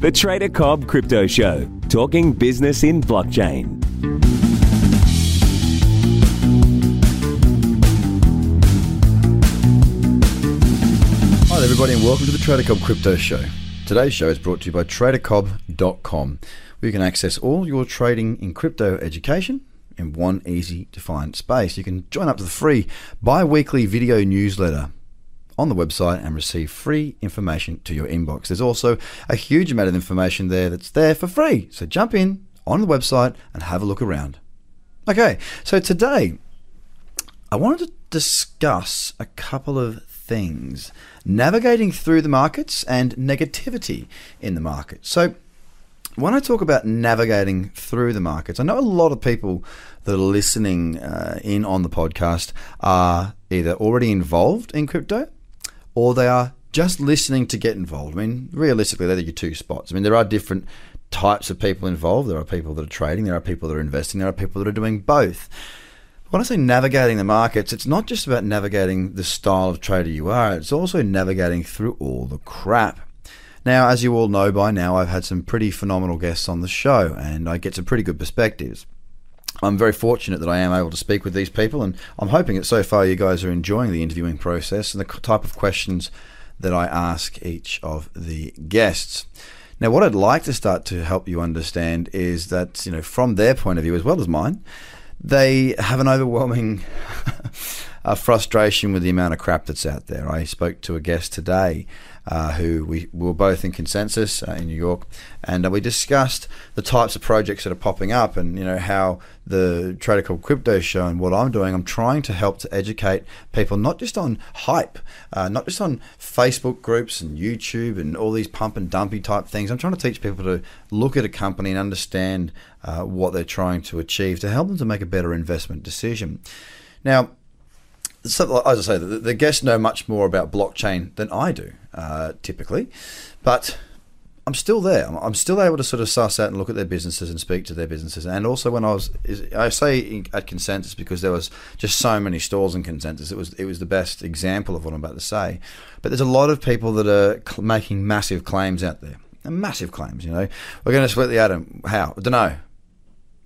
The Trader Cobb Crypto Show, talking business in blockchain. Hi, everybody, and welcome to the Trader Cobb Crypto Show. Today's show is brought to you by TraderCobb.com, where you can access all your trading in crypto education in one easy to find space. You can join up to the free bi weekly video newsletter on the website and receive free information to your inbox. There's also a huge amount of information there that's there for free. So jump in on the website and have a look around. Okay, so today I wanted to discuss a couple of things navigating through the markets and negativity in the market. So, when I talk about navigating through the markets, I know a lot of people that are listening uh, in on the podcast are either already involved in crypto or they are just listening to get involved. I mean, realistically, they're your two spots. I mean, there are different types of people involved. There are people that are trading, there are people that are investing, there are people that are doing both. When I say navigating the markets, it's not just about navigating the style of trader you are, it's also navigating through all the crap. Now, as you all know by now, I've had some pretty phenomenal guests on the show, and I get some pretty good perspectives. I'm very fortunate that I am able to speak with these people, and I'm hoping that so far you guys are enjoying the interviewing process and the type of questions that I ask each of the guests. Now, what I'd like to start to help you understand is that, you know, from their point of view as well as mine, they have an overwhelming uh, frustration with the amount of crap that's out there. I spoke to a guest today uh, who we, we, were both in Consensus uh, in New York, and uh, we discussed the types of projects that are popping up, and you know how the Trader Cobb Crypto Show and what I'm doing. I'm trying to help to educate people not just on hype, uh, not just on Facebook groups and YouTube and all these pump and dumpy type things. I'm trying to teach people to look at a company and understand uh, what they're trying to achieve to help them to make a better investment decision. Now so, as I say, the, the, guests know much more about blockchain than I do, uh, typically, but I'm still there. I'm, I'm, still able to sort of suss out and look at their businesses and speak to their businesses. And also, when I was, I say at Consensus because there was just so many stalls in Consensus. It was it was the best example of what I'm about to say. But there's a lot of people that are cl- making massive claims out there, and massive claims. You know, we're going to split the atom. How? I don't know.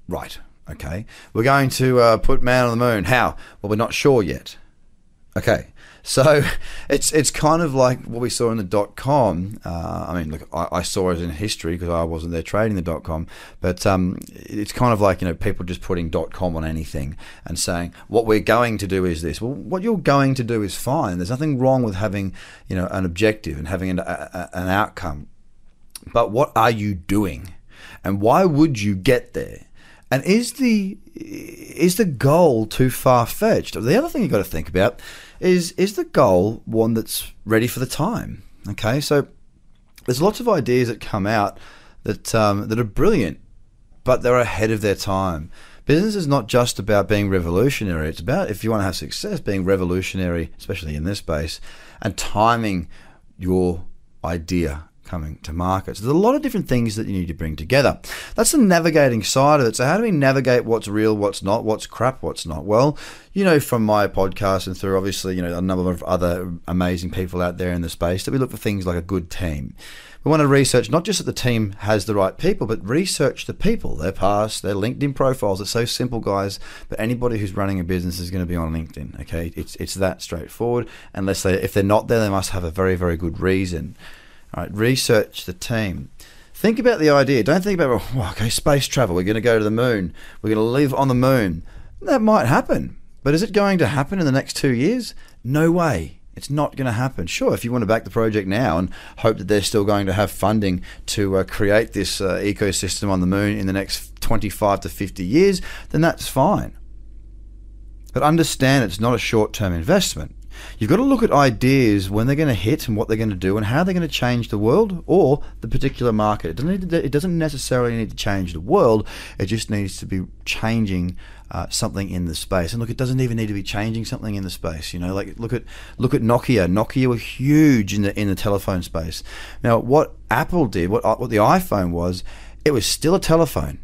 Right. Okay. We're going to uh, put man on the moon. How? Well, we're not sure yet. Okay, so it's it's kind of like what we saw in the dot com. Uh, I mean, look, I, I, saw it in history because I wasn't there trading the dot com, but um, it's kind of like you know people just putting dot com on anything and saying what we're going to do is this. Well, what you're going to do is fine. There's nothing wrong with having you know an objective and having an, a, an outcome, but what are you doing, and why would you get there? And is the is the goal too far fetched? The other thing you've got to think about is is the goal one that's ready for the time? Okay, so there's lots of ideas that come out that um, that are brilliant, but they're ahead of their time. Business is not just about being revolutionary. It's about if you want to have success, being revolutionary, especially in this space, and timing your idea coming to market. So there's a lot of different things that you need to bring together. That's the navigating side of it. So how do we navigate what's real, what's not, what's crap, what's not? Well, you know, from my podcast and through obviously, you know, a number of other amazing people out there in the space that we look for things like a good team. We want to research not just that the team has the right people, but research the people, their past, their LinkedIn profiles. It's so simple, guys. But anybody who's running a business is going to be on LinkedIn. Okay, it's it's that straightforward. Unless they, if they're not there, they must have a very very good reason. All right, research the team. Think about the idea. Don't think about, oh, okay, space travel. We're going to go to the moon. We're going to live on the moon. That might happen. But is it going to happen in the next two years? No way. It's not going to happen. Sure, if you want to back the project now and hope that they're still going to have funding to uh, create this uh, ecosystem on the moon in the next 25 to 50 years, then that's fine. But understand it's not a short term investment. You've got to look at ideas when they're going to hit and what they're going to do and how they're going to change the world or the particular market. It doesn't, to, it doesn't necessarily need to change the world, it just needs to be changing uh, something in the space. And look, it doesn't even need to be changing something in the space. You know, like look at look at Nokia. Nokia were huge in the in the telephone space. Now, what Apple did, what what the iPhone was, it was still a telephone.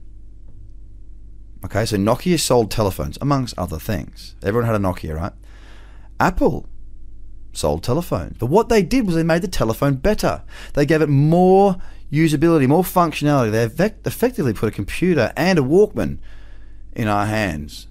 Okay, so Nokia sold telephones amongst other things. Everyone had a Nokia, right? Apple sold telephones. But what they did was they made the telephone better. They gave it more usability, more functionality. They effect- effectively put a computer and a Walkman in our hands.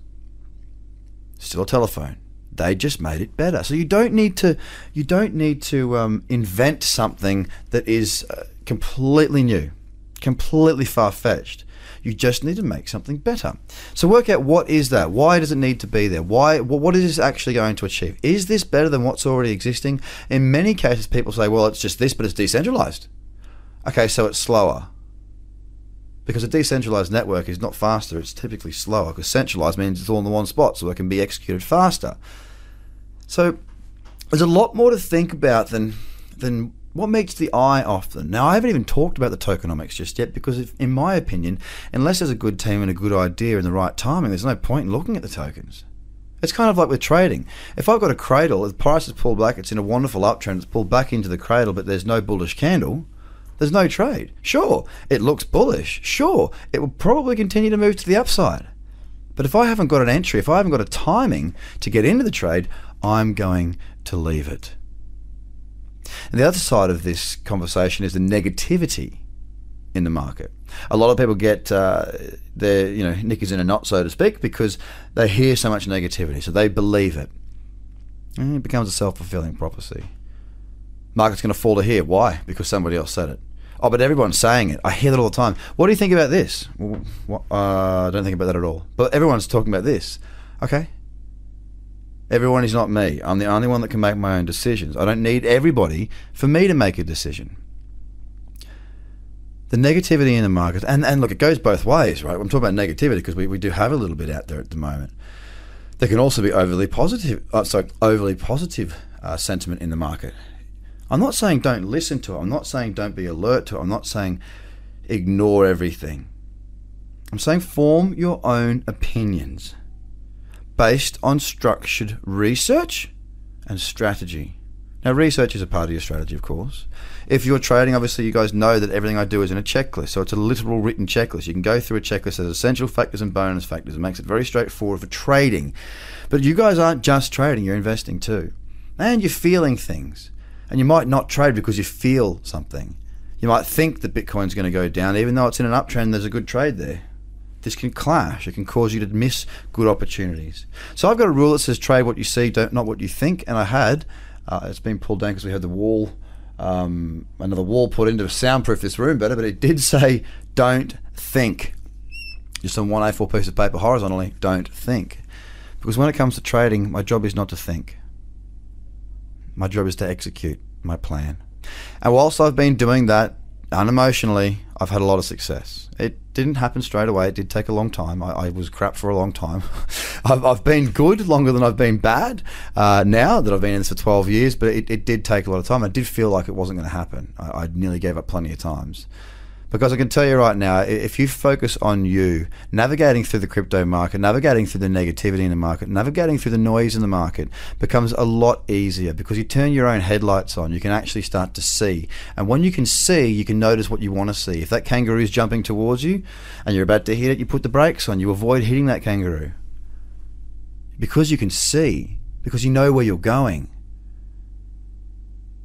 Still a telephone. They just made it better. So you don't need to you don't need to um, invent something that is uh, completely new, completely far fetched. You just need to make something better. So work out what is that? Why does it need to be there? Why? What is this actually going to achieve? Is this better than what's already existing? In many cases, people say, "Well, it's just this, but it's decentralized." Okay, so it's slower. Because a decentralized network is not faster; it's typically slower. Because centralized means it's all in the one spot, so it can be executed faster. So there's a lot more to think about than than what makes the iPhone? Now, I haven't even talked about the tokenomics just yet because, if, in my opinion, unless there's a good team and a good idea and the right timing, there's no point in looking at the tokens. It's kind of like with trading. If I've got a cradle, if the price is pulled back, it's in a wonderful uptrend, it's pulled back into the cradle, but there's no bullish candle, there's no trade. Sure, it looks bullish. Sure, it will probably continue to move to the upside. But if I haven't got an entry, if I haven't got a timing to get into the trade, I'm going to leave it. And the other side of this conversation is the negativity in the market. A lot of people get uh, their, you know, knickers in a knot, so to speak, because they hear so much negativity, so they believe it. And it becomes a self fulfilling prophecy. Market's going to fall to here. Why? Because somebody else said it. Oh, but everyone's saying it. I hear that all the time. What do you think about this? Well, uh, I don't think about that at all. But everyone's talking about this. Okay, Everyone is not me. I'm the only one that can make my own decisions. I don't need everybody for me to make a decision. The negativity in the market, and, and look, it goes both ways, right? I'm talking about negativity because we, we do have a little bit out there at the moment. There can also be overly positive, uh, sorry, overly positive uh, sentiment in the market. I'm not saying don't listen to it. I'm not saying don't be alert to it. I'm not saying ignore everything. I'm saying form your own opinions based on structured research and strategy. Now, research is a part of your strategy, of course. If you're trading, obviously, you guys know that everything I do is in a checklist. So it's a literal written checklist. You can go through a checklist as essential factors and bonus factors. It makes it very straightforward for trading. But you guys aren't just trading, you're investing too. And you're feeling things. And you might not trade because you feel something. You might think that Bitcoin's going to go down, even though it's in an uptrend, there's a good trade there this can clash. It can cause you to miss good opportunities. So I've got a rule that says trade what you see, don't not what you think. And I had. Uh, it's been pulled down because we had the wall, um, another wall put in to soundproof this room better. But it did say don't think. Just on one A4 piece of paper horizontally, don't think. Because when it comes to trading, my job is not to think. My job is to execute my plan. And whilst I've been doing that unemotionally, I've had a lot of success. It didn't happen straight away. It did take a long time. I, I was crap for a long time. I've, I've, been good longer than I've been bad uh, now that I've been in this for 12 years, but it, it, did take a lot of time. I did feel like it wasn't going to happen. I, I nearly gave up plenty of times. Because I can tell you right now, if you focus on you, navigating through the crypto market, navigating through the negativity in the market, navigating through the noise in the market becomes a lot easier because you turn your own headlights on. You can actually start to see. And when you can see, you can notice what you want to see. If that kangaroo is jumping towards you and you're about to hit it, you put the brakes on. You avoid hitting that kangaroo. Because you can see, because you know where you're going.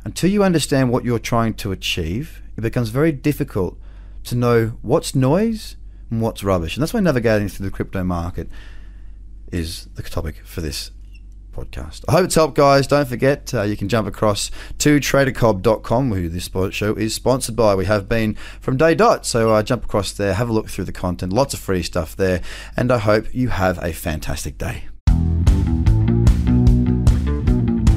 Until you understand what you're trying to achieve, it becomes very difficult to know what's noise and what's rubbish. And that's why navigating through the crypto market is the topic for this podcast. I hope it's helped, guys. Don't forget, uh, you can jump across to tradercobb.com, who this show is sponsored by. We have been from day dot. So uh, jump across there, have a look through the content. Lots of free stuff there. And I hope you have a fantastic day.